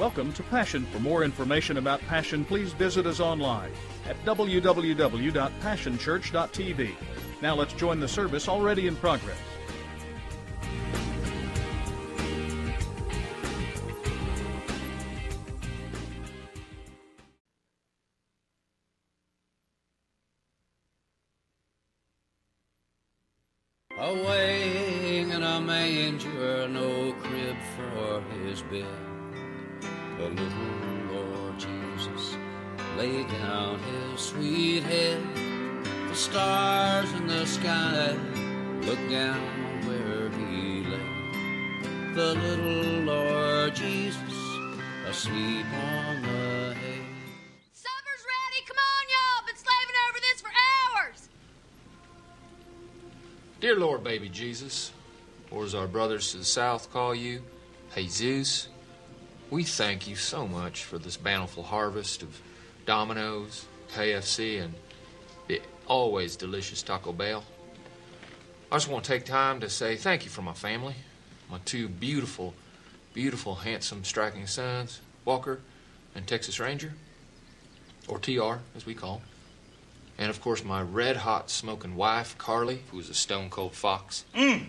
Welcome to Passion. For more information about Passion, please visit us online at www.passionchurch.tv. Now let's join the service already in progress. Brothers to the south call you, Jesus, we thank you so much for this bountiful harvest of Domino's, KFC, and the always delicious Taco Bell. I just want to take time to say thank you for my family, my two beautiful, beautiful, handsome, striking sons, Walker and Texas Ranger, or TR as we call him. And of course, my red hot smoking wife, Carly, who is a stone cold fox. Mm.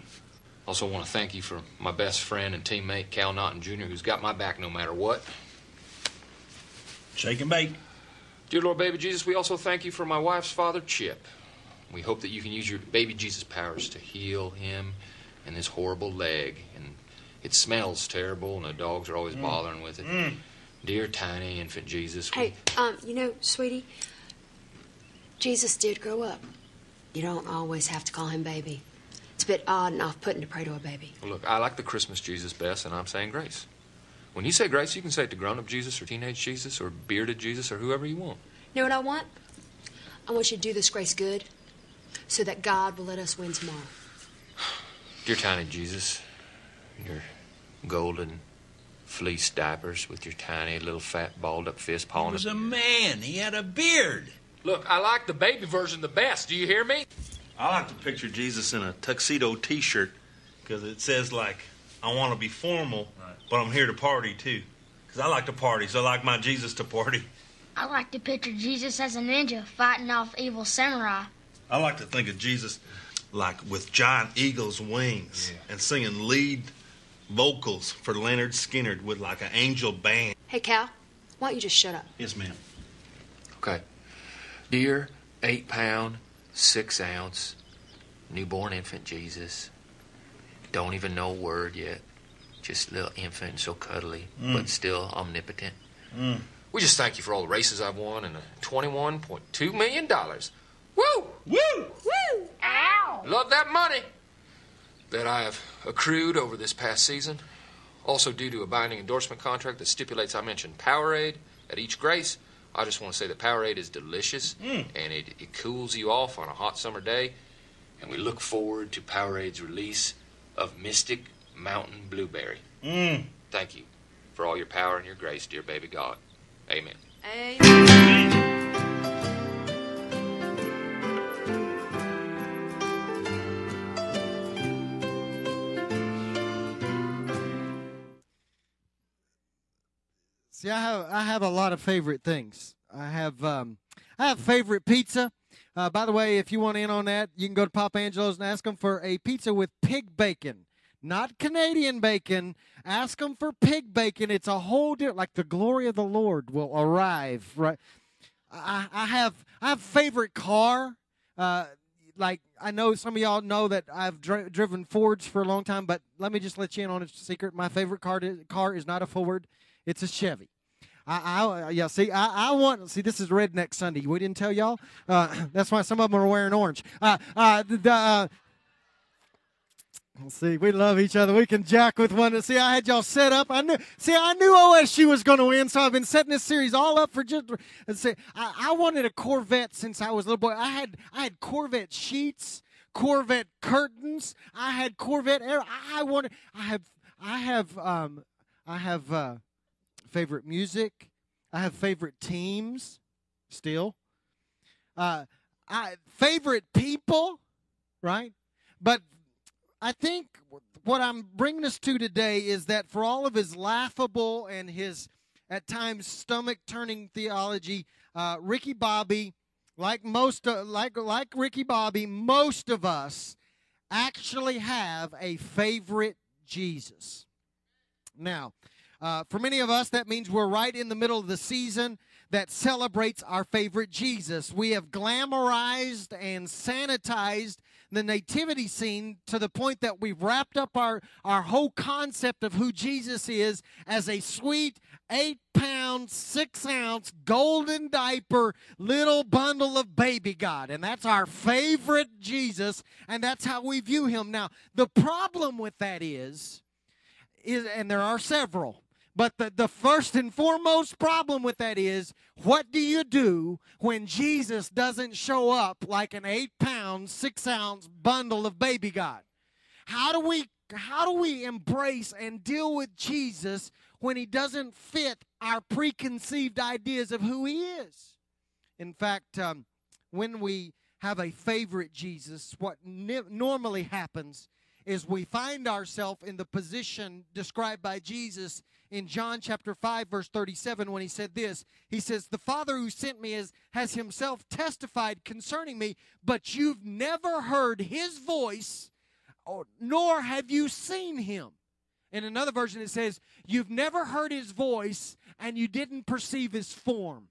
Also, want to thank you for my best friend and teammate, Cal Naughton Jr., who's got my back no matter what. Shake and bake. Dear Lord Baby Jesus, we also thank you for my wife's father, Chip. We hope that you can use your baby Jesus powers to heal him and his horrible leg. And it smells terrible, and the dogs are always bothering with it. Dear tiny infant Jesus, we- Hey, um, you know, sweetie, Jesus did grow up. You don't always have to call him baby. It's a bit odd and off-putting to pray to a baby. Look, I like the Christmas Jesus best, and I'm saying grace. When you say grace, you can say it to grown up Jesus or teenage Jesus or bearded Jesus or whoever you want. You know what I want? I want you to do this grace good so that God will let us win tomorrow. Dear tiny Jesus, your golden fleece diapers with your tiny little fat balled up fist pawing. He pawing was a man. He had a beard. Look, I like the baby version the best. Do you hear me? I like to picture Jesus in a tuxedo T-shirt because it says like, "I want to be formal, but I'm here to party too." Because I like to party, so I like my Jesus to party. I like to picture Jesus as a ninja fighting off evil samurai. I like to think of Jesus like with giant eagle's wings and singing lead vocals for Lynyrd Skynyrd with like an angel band. Hey, Cal, why don't you just shut up? Yes, ma'am. Okay. Dear eight pound, six ounce, newborn infant Jesus. Don't even know a word yet. Just little infant, so cuddly, mm. but still omnipotent. Mm. We just thank you for all the races I've won and the $21.2 million. Woo! Woo! Woo! Ow! Love that money that I have accrued over this past season. Also, due to a binding endorsement contract that stipulates I mention Powerade at each grace, I just want to say that Powerade is delicious and it, it cools you off on a hot summer day. And we look forward to Powerade's release of Mystic Mountain Blueberry. Mm. Thank you for all your power and your grace, dear baby God. Amen. Amen. See, I have I have a lot of favorite things. I have um, I have favorite pizza. Uh, by the way, if you want in on that, you can go to Pop Angelo's and ask them for a pizza with pig bacon, not Canadian bacon. Ask them for pig bacon. It's a whole different. Like the glory of the Lord will arrive. Right. I, I have I have favorite car. Uh, like I know some of y'all know that I've dri- driven Fords for a long time, but let me just let you in on a secret. My favorite car to, car is not a Ford; it's a Chevy. I, I yeah. See, I, I want see. This is Redneck Sunday. We didn't tell y'all. Uh, that's why some of them are wearing orange. Uh, uh, the, uh, See, we love each other. We can jack with one. See, I had y'all set up. I knew. See, I knew OSU was going to win, so I've been setting this series all up for just. And see, I, I wanted a Corvette since I was a little boy. I had I had Corvette sheets, Corvette curtains. I had Corvette. I wanted. I have. I have. Um. I have uh, favorite music. I have favorite teams. Still. Uh. I favorite people. Right. But I think what I'm bringing us to today is that for all of his laughable and his at times stomach turning theology. Uh, Ricky Bobby, like most, uh, like like Ricky Bobby, most of us actually have a favorite Jesus. Now, uh, for many of us, that means we're right in the middle of the season that celebrates our favorite Jesus. We have glamorized and sanitized the nativity scene to the point that we've wrapped up our, our whole concept of who Jesus is as a sweet eight pound, six ounce, golden diaper little bundle of baby God. And that's our favorite Jesus, and that's how we view him. Now, the problem with that is, is and there are several but the, the first and foremost problem with that is what do you do when Jesus doesn't show up like an eight pound, six ounce bundle of baby God? How do we how do we embrace and deal with Jesus when he doesn't fit our preconceived ideas of who he is? In fact, um, when we have a favorite Jesus, what normally happens is we find ourselves in the position described by Jesus in John chapter 5 verse 37 when he said this. He says, "The Father who sent me is, has himself testified concerning me, but you've never heard his voice, nor have you seen him." In another version it says, "You've never heard his voice and you didn't perceive his form."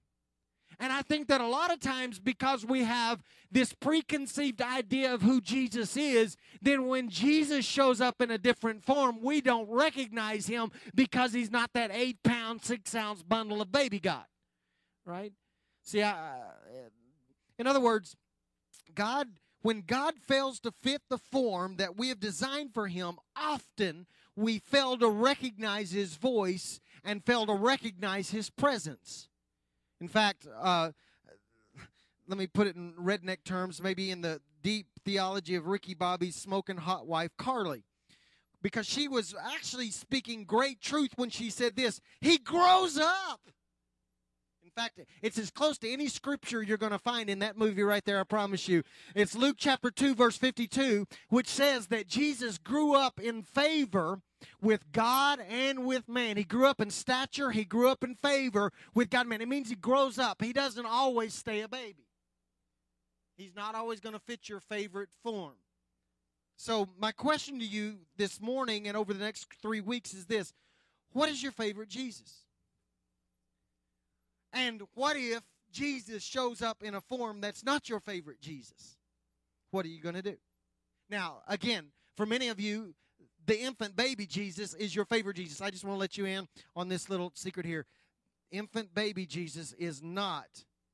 And I think that a lot of times, because we have this preconceived idea of who Jesus is, then when Jesus shows up in a different form, we don't recognize him because he's not that eight pound, six ounce bundle of baby God. Right? See, I, in other words, God, when God fails to fit the form that we have designed for him, often we fail to recognize his voice and fail to recognize his presence. In fact, uh, let me put it in redneck terms, maybe in the deep theology of Ricky Bobby's smoking hot wife, Carly. Because she was actually speaking great truth when she said this He grows up. In fact, it's as close to any scripture you're going to find in that movie right there, I promise you. It's Luke chapter 2, verse 52, which says that Jesus grew up in favor with God and with man. He grew up in stature, he grew up in favor with God and man. It means he grows up. He doesn't always stay a baby. He's not always going to fit your favorite form. So, my question to you this morning and over the next three weeks is this What is your favorite Jesus? And what if Jesus shows up in a form that's not your favorite Jesus? What are you going to do? Now, again, for many of you, the infant baby Jesus is your favorite Jesus. I just want to let you in on this little secret here. Infant baby Jesus is not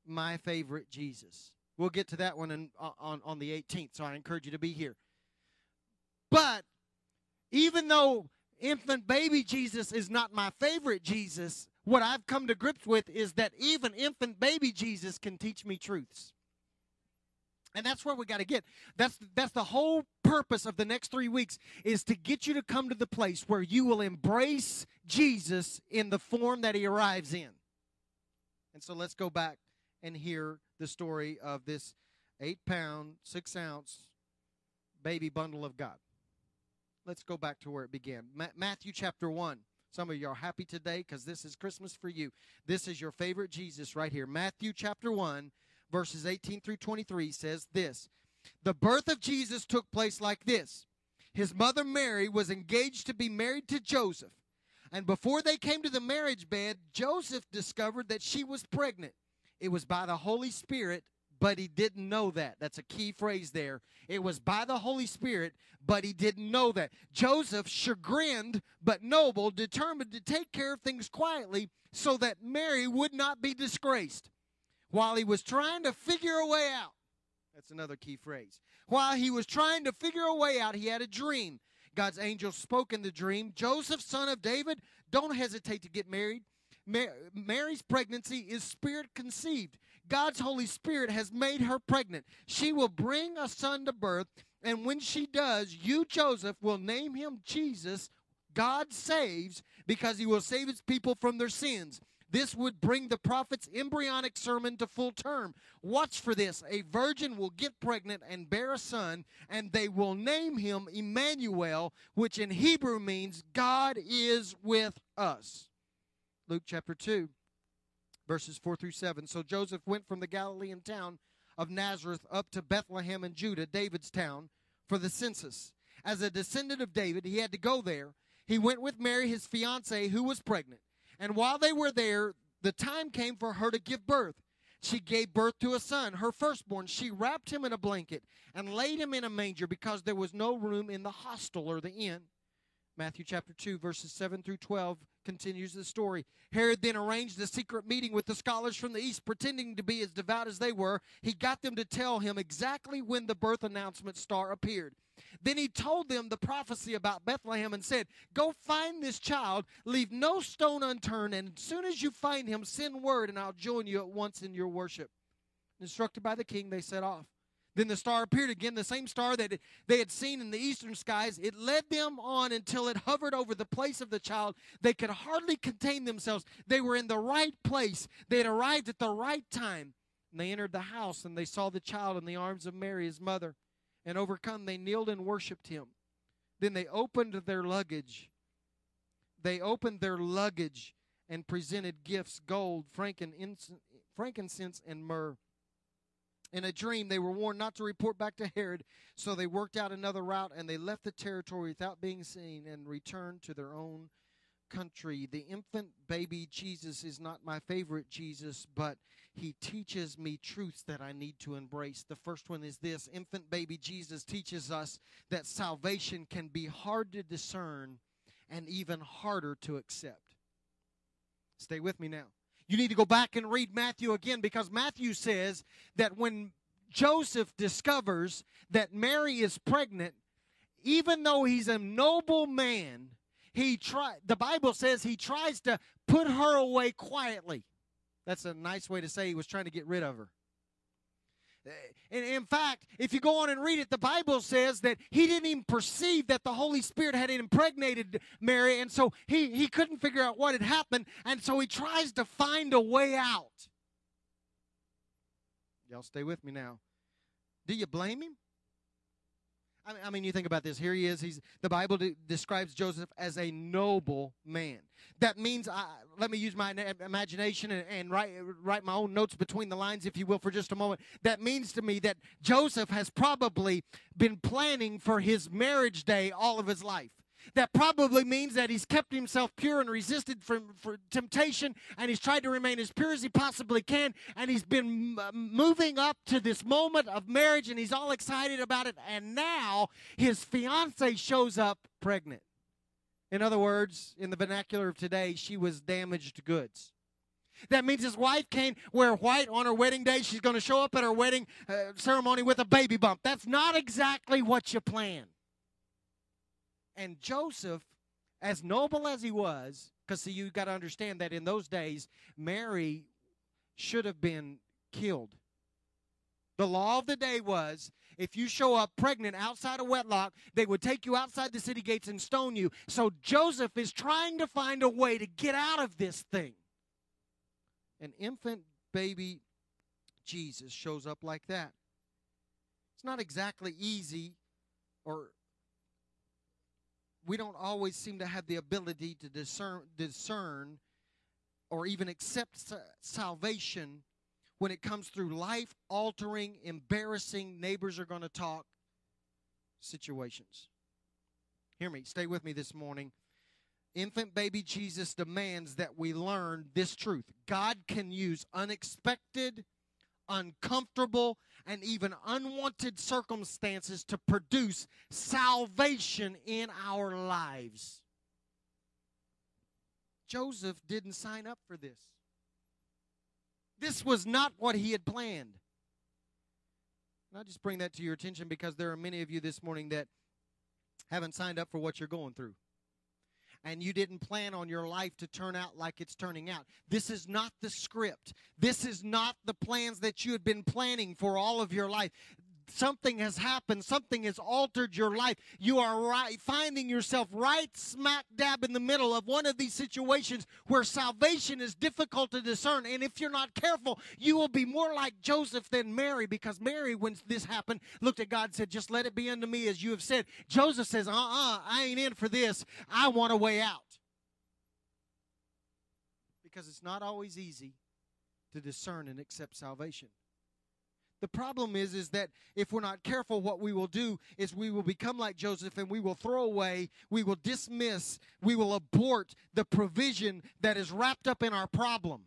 my favorite Jesus. We'll get to that one in, on, on the 18th, so I encourage you to be here. But even though infant baby Jesus is not my favorite Jesus, what I've come to grips with is that even infant baby Jesus can teach me truths. And that's where we got to get. That's that's the whole purpose of the next 3 weeks is to get you to come to the place where you will embrace Jesus in the form that he arrives in. And so let's go back and hear the story of this 8 pound, 6 ounce baby bundle of God. Let's go back to where it began. Ma- Matthew chapter 1. Some of you are happy today because this is Christmas for you. This is your favorite Jesus right here. Matthew chapter 1 verses 18 through 23 says this The birth of Jesus took place like this His mother Mary was engaged to be married to Joseph. And before they came to the marriage bed, Joseph discovered that she was pregnant. It was by the Holy Spirit, but he didn't know that. That's a key phrase there. It was by the Holy Spirit, but he didn't know that. Joseph, chagrined but noble, determined to take care of things quietly so that Mary would not be disgraced while he was trying to figure a way out. That's another key phrase. While he was trying to figure a way out, he had a dream. God's angel spoke in the dream Joseph, son of David, don't hesitate to get married. Mary's pregnancy is spirit conceived. God's Holy Spirit has made her pregnant. She will bring a son to birth, and when she does, you, Joseph, will name him Jesus. God saves because he will save his people from their sins. This would bring the prophet's embryonic sermon to full term. Watch for this. A virgin will get pregnant and bear a son, and they will name him Emmanuel, which in Hebrew means God is with us. Luke chapter 2, verses 4 through 7. So Joseph went from the Galilean town of Nazareth up to Bethlehem in Judah, David's town, for the census. As a descendant of David, he had to go there. He went with Mary, his fiancee, who was pregnant. And while they were there, the time came for her to give birth. She gave birth to a son, her firstborn. She wrapped him in a blanket and laid him in a manger because there was no room in the hostel or the inn. Matthew chapter 2, verses 7 through 12 continues the story. Herod then arranged a secret meeting with the scholars from the east, pretending to be as devout as they were. He got them to tell him exactly when the birth announcement star appeared. Then he told them the prophecy about Bethlehem and said, Go find this child, leave no stone unturned, and as soon as you find him, send word, and I'll join you at once in your worship. Instructed by the king, they set off. Then the star appeared again, the same star that they had seen in the eastern skies. It led them on until it hovered over the place of the child. They could hardly contain themselves. They were in the right place, they had arrived at the right time. And they entered the house, and they saw the child in the arms of Mary, his mother. And overcome, they kneeled and worshiped him. Then they opened their luggage. They opened their luggage and presented gifts gold, frankincense, and myrrh. In a dream, they were warned not to report back to Herod, so they worked out another route and they left the territory without being seen and returned to their own country. The infant baby Jesus is not my favorite Jesus, but he teaches me truths that I need to embrace. The first one is this infant baby Jesus teaches us that salvation can be hard to discern and even harder to accept. Stay with me now. You need to go back and read Matthew again because Matthew says that when Joseph discovers that Mary is pregnant, even though he's a noble man, he try the Bible says he tries to put her away quietly. That's a nice way to say he was trying to get rid of her. Uh, and in fact, if you go on and read it, the Bible says that he didn't even perceive that the Holy Spirit had impregnated Mary, and so he, he couldn't figure out what had happened, and so he tries to find a way out. Y'all stay with me now. Do you blame him? I mean, I mean, you think about this. Here he is. He's the Bible de- describes Joseph as a noble man. That means, I, let me use my imagination and, and write write my own notes between the lines, if you will, for just a moment. That means to me that Joseph has probably been planning for his marriage day all of his life that probably means that he's kept himself pure and resisted from for temptation and he's tried to remain as pure as he possibly can and he's been moving up to this moment of marriage and he's all excited about it and now his fiance shows up pregnant in other words in the vernacular of today she was damaged goods that means his wife can't wear white on her wedding day. She's going to show up at her wedding uh, ceremony with a baby bump. That's not exactly what you planned. And Joseph, as noble as he was, because see, you got to understand that in those days, Mary should have been killed. The law of the day was if you show up pregnant outside of wedlock, they would take you outside the city gates and stone you. So Joseph is trying to find a way to get out of this thing. An infant baby Jesus shows up like that. It's not exactly easy or we don't always seem to have the ability to discern, discern or even accept salvation when it comes through life altering, embarrassing, neighbors are going to talk situations. Hear me, stay with me this morning. Infant baby Jesus demands that we learn this truth God can use unexpected, uncomfortable, and even unwanted circumstances to produce salvation in our lives. Joseph didn't sign up for this. This was not what he had planned. And I just bring that to your attention because there are many of you this morning that haven't signed up for what you're going through and you didn't plan on your life to turn out like it's turning out. This is not the script. This is not the plans that you had been planning for all of your life something has happened, something has altered your life. You are right, finding yourself right smack dab in the middle of one of these situations where salvation is difficult to discern. And if you're not careful, you will be more like Joseph than Mary because Mary, when this happened, looked at God and said, Just let it be unto me as you have said. Joseph says, Uh uh I ain't in for this. I want a way out. because it's not always easy to discern and accept salvation. The problem is is that if we're not careful what we will do is we will become like Joseph and we will throw away, we will dismiss, we will abort the provision that is wrapped up in our problem.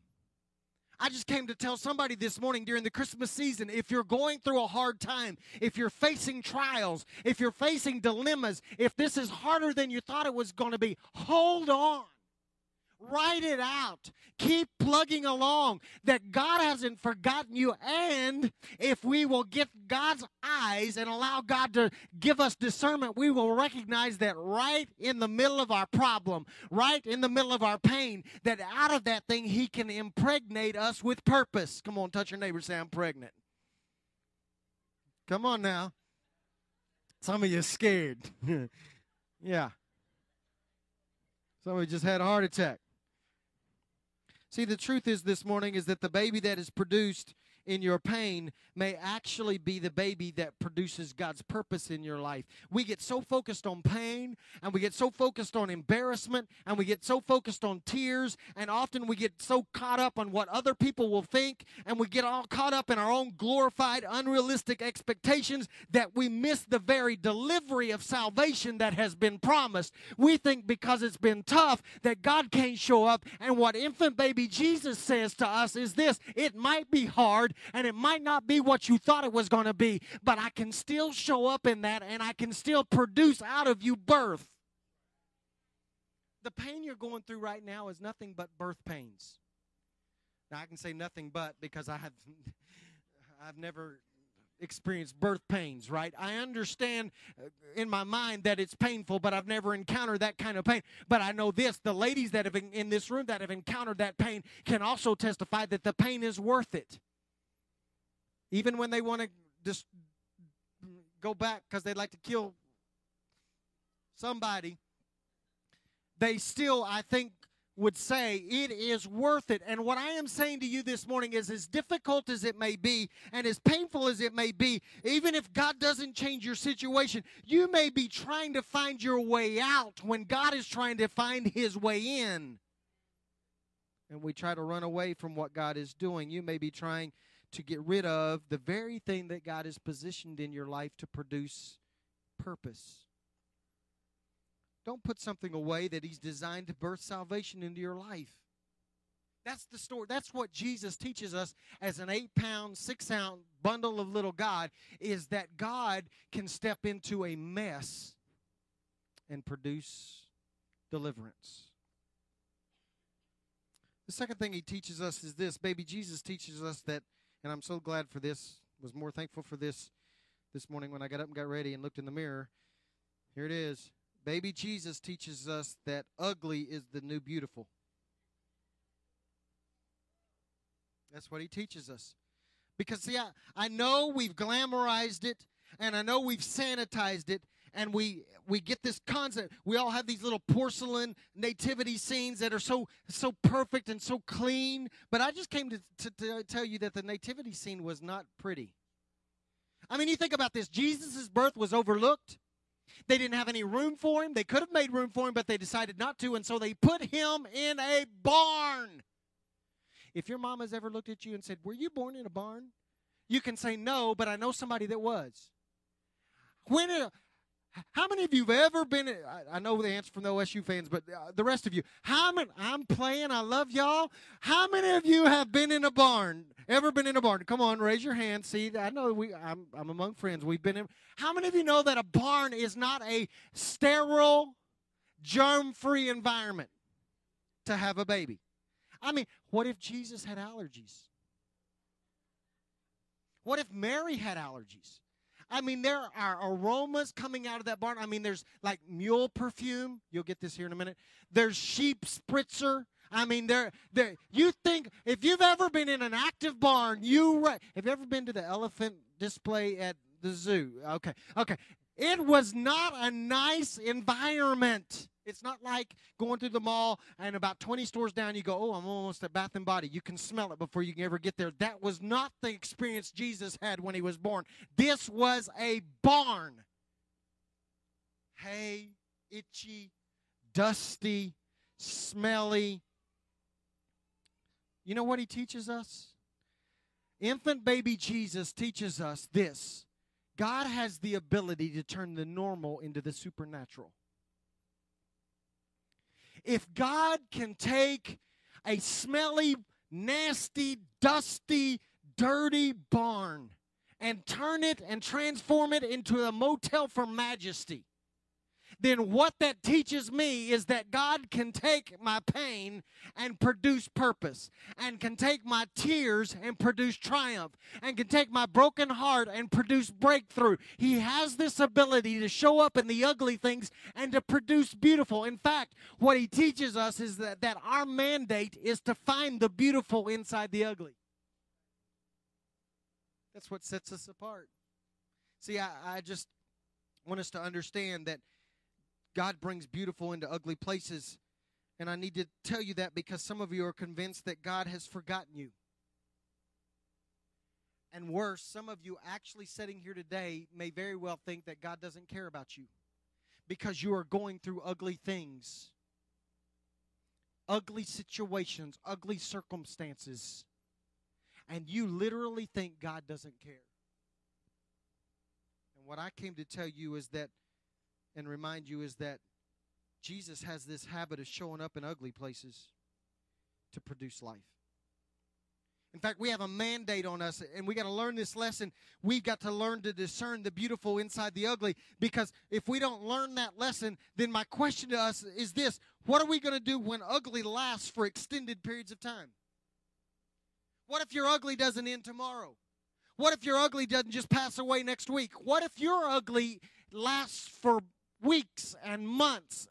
I just came to tell somebody this morning during the Christmas season if you're going through a hard time, if you're facing trials, if you're facing dilemmas, if this is harder than you thought it was going to be, hold on. Write it out. Keep plugging along that God hasn't forgotten you. And if we will get God's eyes and allow God to give us discernment, we will recognize that right in the middle of our problem, right in the middle of our pain, that out of that thing, He can impregnate us with purpose. Come on, touch your neighbor, say, I'm pregnant. Come on now. Some of you scared. yeah. Somebody just had a heart attack. See, the truth is this morning is that the baby that is produced in your pain may actually be the baby that produces God's purpose in your life. We get so focused on pain and we get so focused on embarrassment and we get so focused on tears and often we get so caught up on what other people will think and we get all caught up in our own glorified unrealistic expectations that we miss the very delivery of salvation that has been promised. We think because it's been tough that God can't show up and what infant baby Jesus says to us is this, it might be hard and it might not be what you thought it was going to be, but I can still show up in that and I can still produce out of you birth. The pain you're going through right now is nothing but birth pains. Now I can say nothing but because I have I've never experienced birth pains, right? I understand uh, in my mind that it's painful, but I've never encountered that kind of pain. But I know this the ladies that have been in this room that have encountered that pain can also testify that the pain is worth it. Even when they want to just go back because they'd like to kill somebody, they still, I think, would say it is worth it. And what I am saying to you this morning is as difficult as it may be and as painful as it may be, even if God doesn't change your situation, you may be trying to find your way out when God is trying to find his way in. And we try to run away from what God is doing. You may be trying to get rid of the very thing that God has positioned in your life to produce purpose. Don't put something away that He's designed to birth salvation into your life. That's the story. That's what Jesus teaches us as an eight pound, six ounce bundle of little God is that God can step into a mess and produce deliverance. The second thing he teaches us is this baby Jesus teaches us that and I'm so glad for this. Was more thankful for this this morning when I got up and got ready and looked in the mirror. Here it is. Baby Jesus teaches us that ugly is the new beautiful. That's what he teaches us. Because, see, I, I know we've glamorized it and I know we've sanitized it and we we get this concept. We all have these little porcelain nativity scenes that are so so perfect and so clean. But i just came to, to, to tell you that the nativity scene was not pretty. I mean you think about this. Jesus' birth was overlooked. They didn't have any room for him. They could have made room for him but they decided not to and so they put him in a barn. If your mom has ever looked at you and said were you born in a barn? You can say no but i know somebody that was. When how many of you have ever been? I, I know the answer from the OSU fans, but uh, the rest of you, how many? I'm playing. I love y'all. How many of you have been in a barn? Ever been in a barn? Come on, raise your hand. See, I know we. I'm, I'm among friends. We've been in. How many of you know that a barn is not a sterile, germ-free environment to have a baby? I mean, what if Jesus had allergies? What if Mary had allergies? I mean, there are aromas coming out of that barn. I mean, there's like mule perfume. You'll get this here in a minute. There's sheep spritzer. I mean, there, there. You think if you've ever been in an active barn, you re- have you ever been to the elephant display at the zoo? Okay, okay. It was not a nice environment. It's not like going through the mall and about 20 stores down, you go, oh, I'm almost at Bath and Body. You can smell it before you can ever get there. That was not the experience Jesus had when he was born. This was a barn. Hay, itchy, dusty, smelly. You know what he teaches us? Infant baby Jesus teaches us this God has the ability to turn the normal into the supernatural. If God can take a smelly, nasty, dusty, dirty barn and turn it and transform it into a motel for majesty, then what that teaches me is that God can take my pain and produce purpose, and can take my tears and produce triumph, and can take my broken heart and produce breakthrough. He has this ability to show up in the ugly things and to produce beautiful. In fact, what he teaches us is that, that our mandate is to find the beautiful inside the ugly. That's what sets us apart. See, I, I just want us to understand that God brings beautiful into ugly places. And I need to tell you that because some of you are convinced that God has forgotten you. And worse, some of you actually sitting here today may very well think that God doesn't care about you because you are going through ugly things, ugly situations, ugly circumstances, and you literally think God doesn't care. And what I came to tell you is that and remind you is that Jesus has this habit of showing up in ugly places to produce life. In fact, we have a mandate on us, and we got to learn this lesson. We've got to learn to discern the beautiful inside the ugly, because if we don't learn that lesson, then my question to us is this What are we going to do when ugly lasts for extended periods of time? What if your ugly doesn't end tomorrow? What if your ugly doesn't just pass away next week? What if your ugly lasts for weeks and months,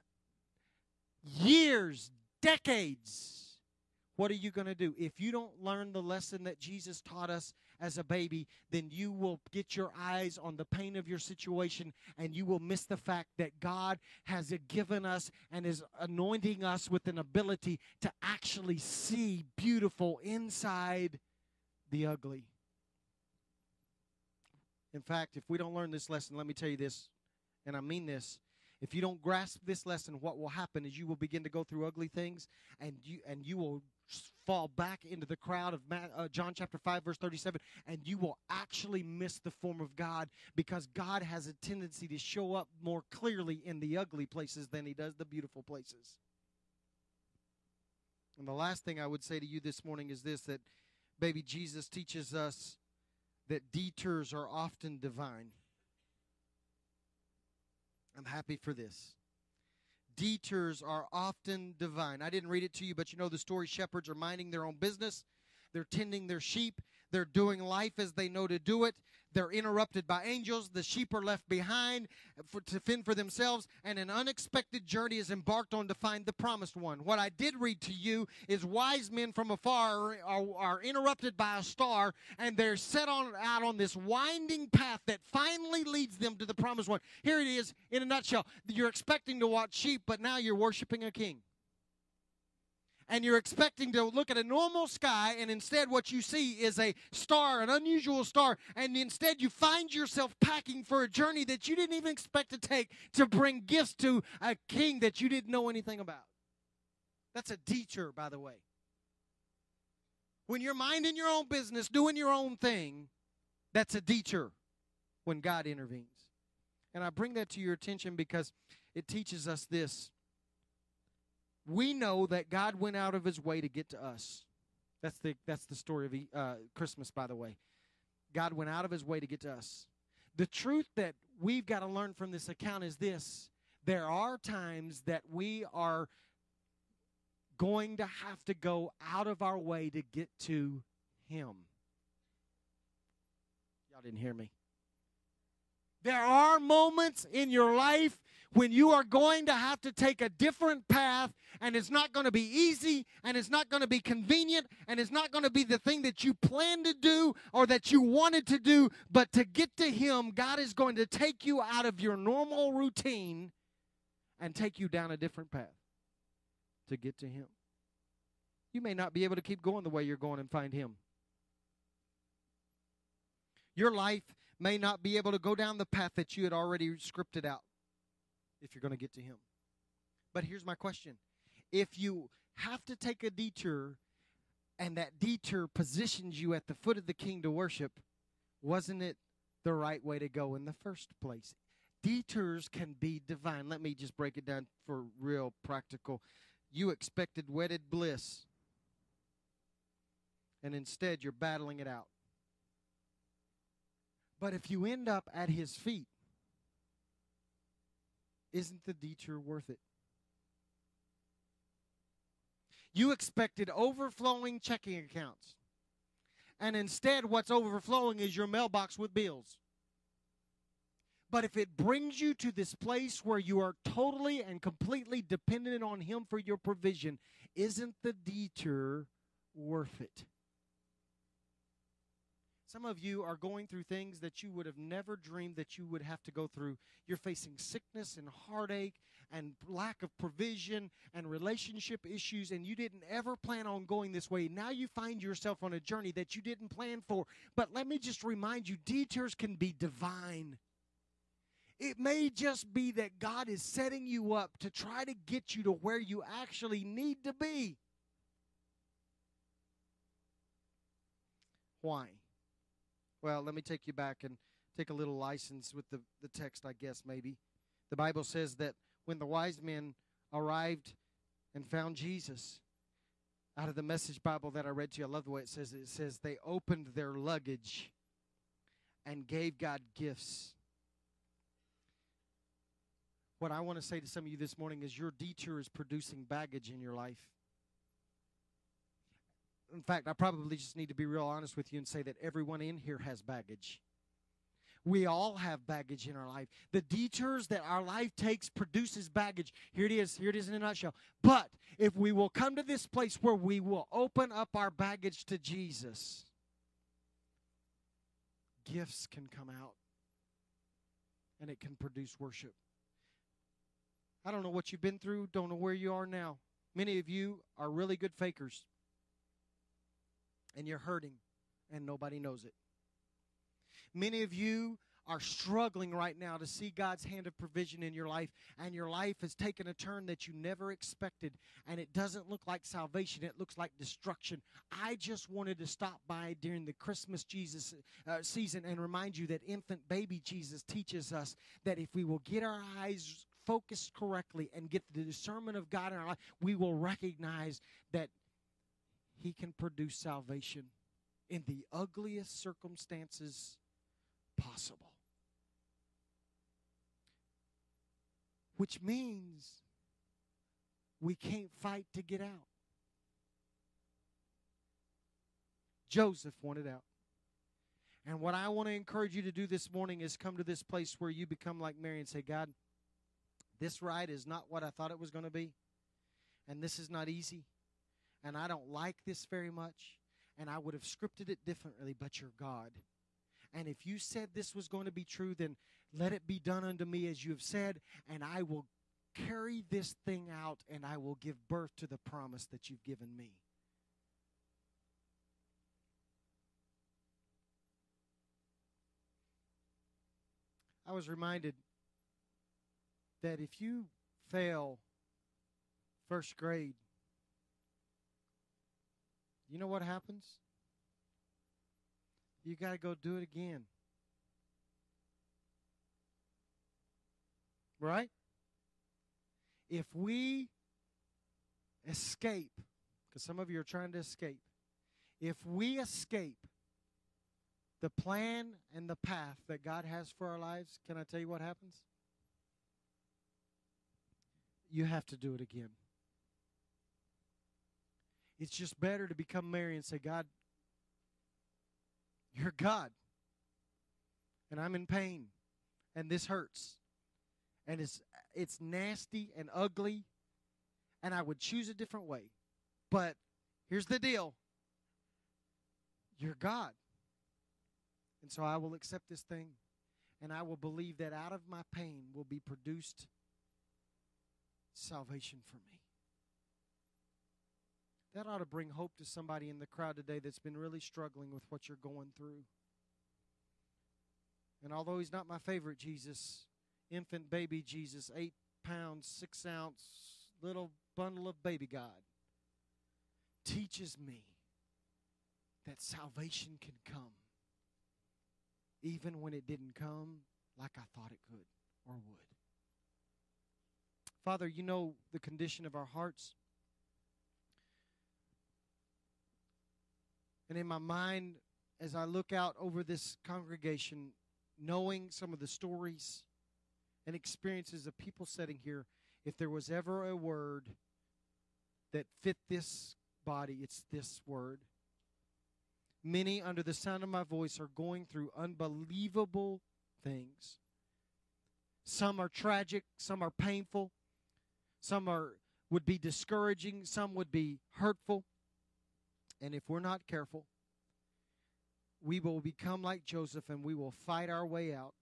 years, decades. What are you going to do? If you don't learn the lesson that Jesus taught us as a baby, then you will get your eyes on the pain of your situation and you will miss the fact that God has given us and is anointing us with an ability to actually see beautiful inside the ugly. In fact, if we don't learn this lesson, let me tell you this and I mean this, if you don't grasp this lesson, what will happen is you will begin to go through ugly things, and you and you will fall back into the crowd of uh, John chapter 5 verse 37 and you will actually miss the form of God because God has a tendency to show up more clearly in the ugly places than he does the beautiful places. And the last thing I would say to you this morning is this that baby Jesus teaches us that detours are often divine. I'm happy for this. Detours are often divine. I didn't read it to you, but you know the story shepherds are minding their own business. They're tending their sheep. They're doing life as they know to do it. They're interrupted by angels. The sheep are left behind for, to fend for themselves, and an unexpected journey is embarked on to find the promised one. What I did read to you is wise men from afar are, are, interrupted by a star, and they're set on out on this winding path that finally leads them to the promised one. Here it is in a nutshell. You're expecting to watch sheep, but now you're worshiping a king and you're expecting to look at a normal sky, and instead, what you see is a star, an unusual star, and instead, you find yourself packing for a journey that you didn't even expect to take to bring gifts to a king that you didn't know anything about. That's a detour, by the way. When you're minding your own business, doing your own thing, that's a detour when God intervenes. And I bring that to your attention because it teaches us this we know that God went out of his way to get to us. That's the, that's the story of uh, Christmas, by the way. God went out of his way to get to us. The truth that we've got to learn from this account is this there are times that we are going to have to go out of our way to get to him. Y'all didn't hear me. There are moments in your life when you are going to have to take a different path and it's not going to be easy and it's not going to be convenient and it's not going to be the thing that you planned to do or that you wanted to do, but to get to Him, God is going to take you out of your normal routine and take you down a different path to get to Him. You may not be able to keep going the way you're going and find Him. Your life may not be able to go down the path that you had already scripted out if you're going to get to Him. But here's my question if you have to take a detour, and that detour positions you at the foot of the king to worship, wasn't it the right way to go in the first place? Detours can be divine. Let me just break it down for real practical. You expected wedded bliss, and instead you're battling it out. But if you end up at his feet, isn't the detour worth it? You expected overflowing checking accounts. And instead, what's overflowing is your mailbox with bills. But if it brings you to this place where you are totally and completely dependent on Him for your provision, isn't the detour worth it? Some of you are going through things that you would have never dreamed that you would have to go through. You're facing sickness and heartache and lack of provision and relationship issues, and you didn't ever plan on going this way. Now you find yourself on a journey that you didn't plan for. But let me just remind you detours can be divine. It may just be that God is setting you up to try to get you to where you actually need to be. Why? Well, let me take you back and take a little license with the, the text, I guess, maybe. The Bible says that when the wise men arrived and found Jesus, out of the message Bible that I read to you, I love the way it says it. It says they opened their luggage and gave God gifts. What I want to say to some of you this morning is your detour is producing baggage in your life in fact, I probably just need to be real honest with you and say that everyone in here has baggage. We all have baggage in our life. The detours that our life takes produces baggage. Here it is. Here it is in a nutshell. But if we will come to this place where we will open up our baggage to Jesus, gifts can come out and it can produce worship. I don't know what you've been through, don't know where you are now. Many of you are really good fakers and you're hurting and nobody knows it. Many of you are struggling right now to see God's hand of provision in your life, and your life has taken a turn that you never expected, and it doesn't look like salvation, it looks like destruction. I just wanted to stop by during the Christmas Jesus uh, season and remind you that infant baby Jesus teaches us that if we will get our eyes focused correctly and get the discernment of God in our life, we will recognize that he can produce salvation in the ugliest circumstances possible. Which means we can't fight to get out. Joseph wanted out. And what I want to encourage you to do this morning is come to this place where you become like Mary and say, God, this ride is not what I thought it was going to be. And this is not easy and I don't like this very much, and I would have scripted it differently, but you're God. And if you said this was going to be true, then let it be done unto me as you have said, and I will carry this thing out and I will give birth to the promise that you've given me. I was reminded that if you fail first grade, you know what happens? You got to go do it again. Right? If we escape, because some of you are trying to escape, if we escape the plan and the path that God has for our lives, can I tell you what happens? You have to do it again. It's just better to become Mary and say, God, you're God. And I'm in pain. And this hurts. And it's it's nasty and ugly. And I would choose a different way. But here's the deal. You're God. And so I will accept this thing. And I will believe that out of my pain will be produced salvation for me. That ought to bring hope to somebody in the crowd today that's been really struggling with what you're going through. And although he's not my favorite Jesus, infant baby Jesus, eight pounds, six ounce, little bundle of baby God, teaches me that salvation can come, even when it didn't come like I thought it could or would. Father, you know the condition of our hearts. And in my mind, as I look out over this congregation, knowing some of the stories and experiences of people sitting here, if there was ever a word that fit this body, it's this word. Many, under the sound of my voice, are going through unbelievable things. Some are tragic, some are painful, some are would be discouraging, some would be hurtful. And if we're not careful, we will become like Joseph and we will fight our way out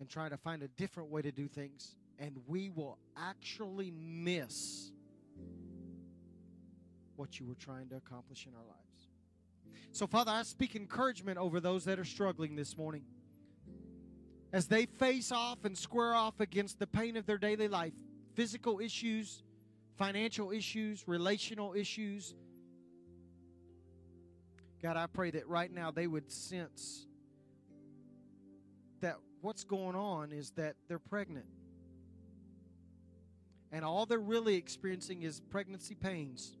and try to find a different way to do things. And we will actually miss what you were trying to accomplish in our lives. So, Father, I speak encouragement over those that are struggling this morning. As they face off and square off against the pain of their daily life, physical issues, financial issues, relational issues. God, I pray that right now they would sense that what's going on is that they're pregnant. And all they're really experiencing is pregnancy pains.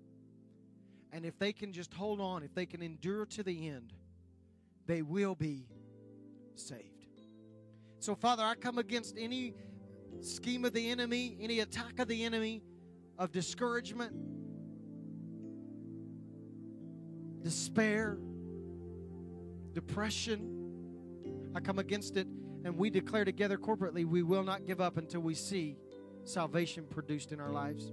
And if they can just hold on, if they can endure to the end, they will be saved. So, Father, I come against any scheme of the enemy, any attack of the enemy of discouragement, despair, depression. I come against it, and we declare together corporately we will not give up until we see salvation produced in our lives.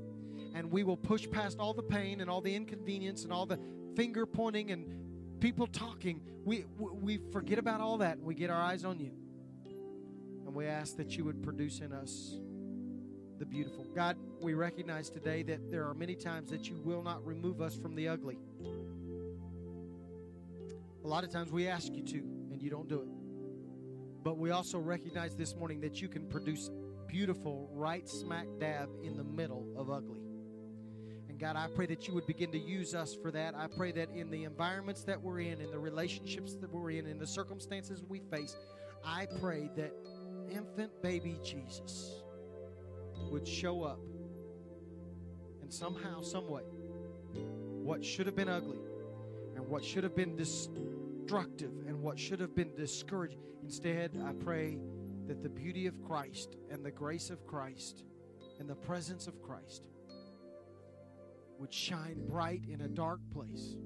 And we will push past all the pain and all the inconvenience and all the finger pointing and people talking. We, we forget about all that and we get our eyes on you. And we ask that you would produce in us the beautiful. God, we recognize today that there are many times that you will not remove us from the ugly. A lot of times we ask you to, and you don't do it. But we also recognize this morning that you can produce beautiful right smack dab in the middle of ugly. And God, I pray that you would begin to use us for that. I pray that in the environments that we're in, in the relationships that we're in, in the circumstances we face, I pray that infant baby Jesus would show up and somehow, some way, what should have been ugly and what should have been destructive and what should have been discouraging. Instead, I pray that the beauty of Christ and the grace of Christ and the presence of Christ would shine bright in a dark place.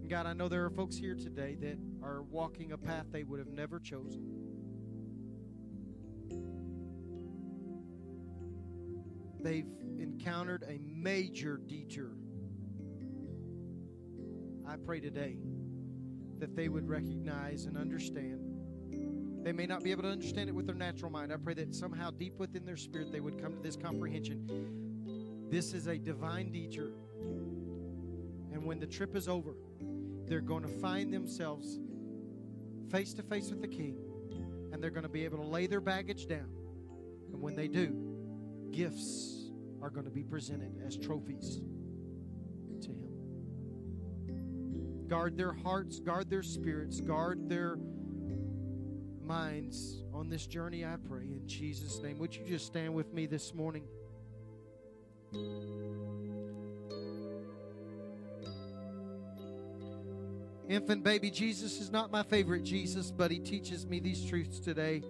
And God, I know there are folks here today that are walking a path they would have never chosen. They've encountered a major detour. I pray today that they would recognize and understand. They may not be able to understand it with their natural mind. I pray that somehow deep within their spirit they would come to this comprehension. This is a divine teacher. And when the trip is over, they're going to find themselves face to face with the King. And they're going to be able to lay their baggage down. And when they do, gifts are going to be presented as trophies Guard their hearts, guard their spirits, guard their minds on this journey, I pray, in Jesus' name. Would you just stand with me this morning? Infant baby Jesus is not my favorite Jesus, but he teaches me these truths today.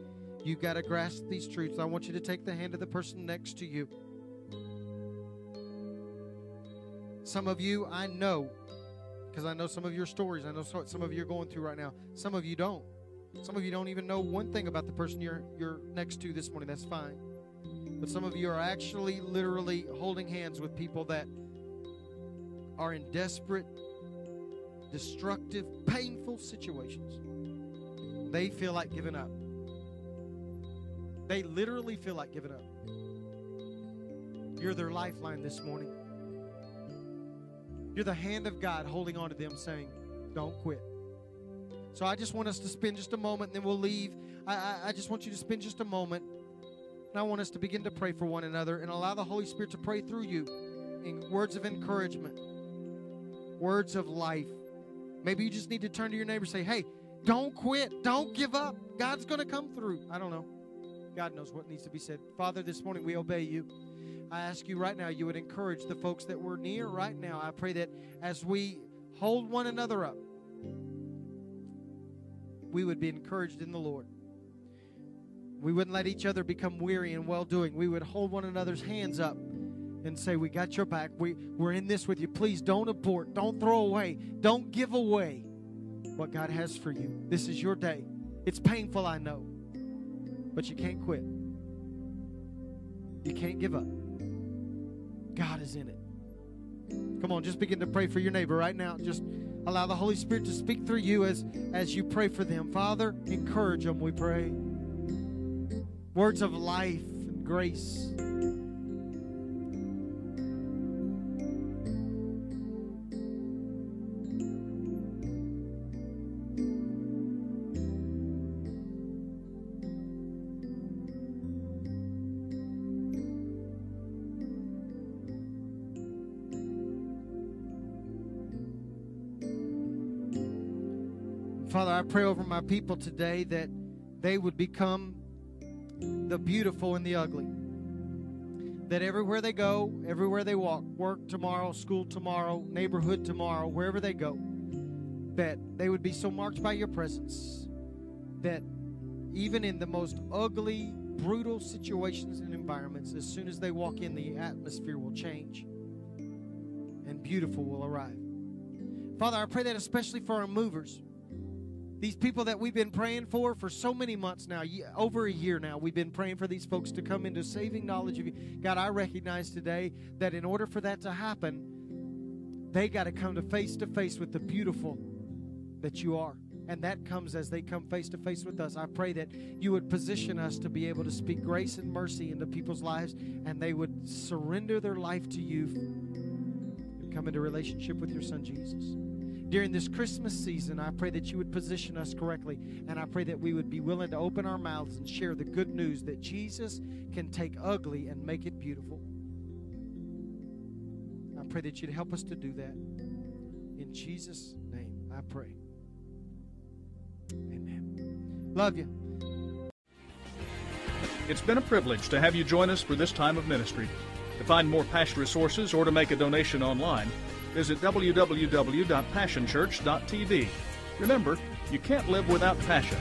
You've got to grasp these truths. I want you to take the hand of the person next to you. Some of you, I know, because I know some of your stories. I know some of you are going through right now. Some of you don't. Some of you don't even know one thing about the person you're you're next to this morning. That's fine. But some of you are actually literally holding hands with people that are in desperate, destructive, painful situations. They feel like giving up. They literally feel like giving up. You're their lifeline this morning. You're the hand of God holding on to them, saying, Don't quit. So I just want us to spend just a moment and then we'll leave. I, I, I just want you to spend just a moment. And I want us to begin to pray for one another and allow the Holy Spirit to pray through you in words of encouragement. words of life. Maybe you just need to turn to your neighbor and say, hey, don't quit. Don't give up. God's going to come through. I don't know. God knows what needs to be said. Father, this morning we obey you. I ask you right now, you would encourage the folks that we're near right now. I pray that as we hold one another up, we would be encouraged in the Lord. We wouldn't let each other become weary in well doing. We would hold one another's hands up and say, We got your back. We, we're in this with you. Please don't abort. Don't throw away. Don't give away what God has for you. This is your day. It's painful, I know, but you can't quit. You can't give up. God is in it. Come on, just begin to pray for your neighbor right now. Just allow the Holy Spirit to speak through you as, as you pray for them. Father, encourage them, we pray. Words of life and grace. Pray over my people today that they would become the beautiful and the ugly. That everywhere they go, everywhere they walk, work tomorrow, school tomorrow, neighborhood tomorrow, wherever they go, that they would be so marked by your presence that even in the most ugly, brutal situations and environments, as soon as they walk in, the atmosphere will change and beautiful will arrive. Father, I pray that especially for our movers these people that we've been praying for for so many months now, over a year now, we've been praying for these folks to come into saving knowledge of you. God, I recognize today that in order for that to happen, they got to come to face to face with the beautiful that you are. And that comes as they come face to face with us. I pray that you would position us to be able to speak grace and mercy into people's lives and they would surrender their life to you and come into relationship with your son Jesus during this Christmas season, I pray that you would position us correctly. And I pray that we would be willing to open our mouths and share the good news that Jesus can take ugly and make it beautiful. I pray that you'd help us to do that. In Jesus' name, I pray. Amen. Love you. It's been a privilege to have you join us for this time of ministry. To find more past resources or to make a donation online, Visit www.passionchurch.tv. Remember, you can't live without passion.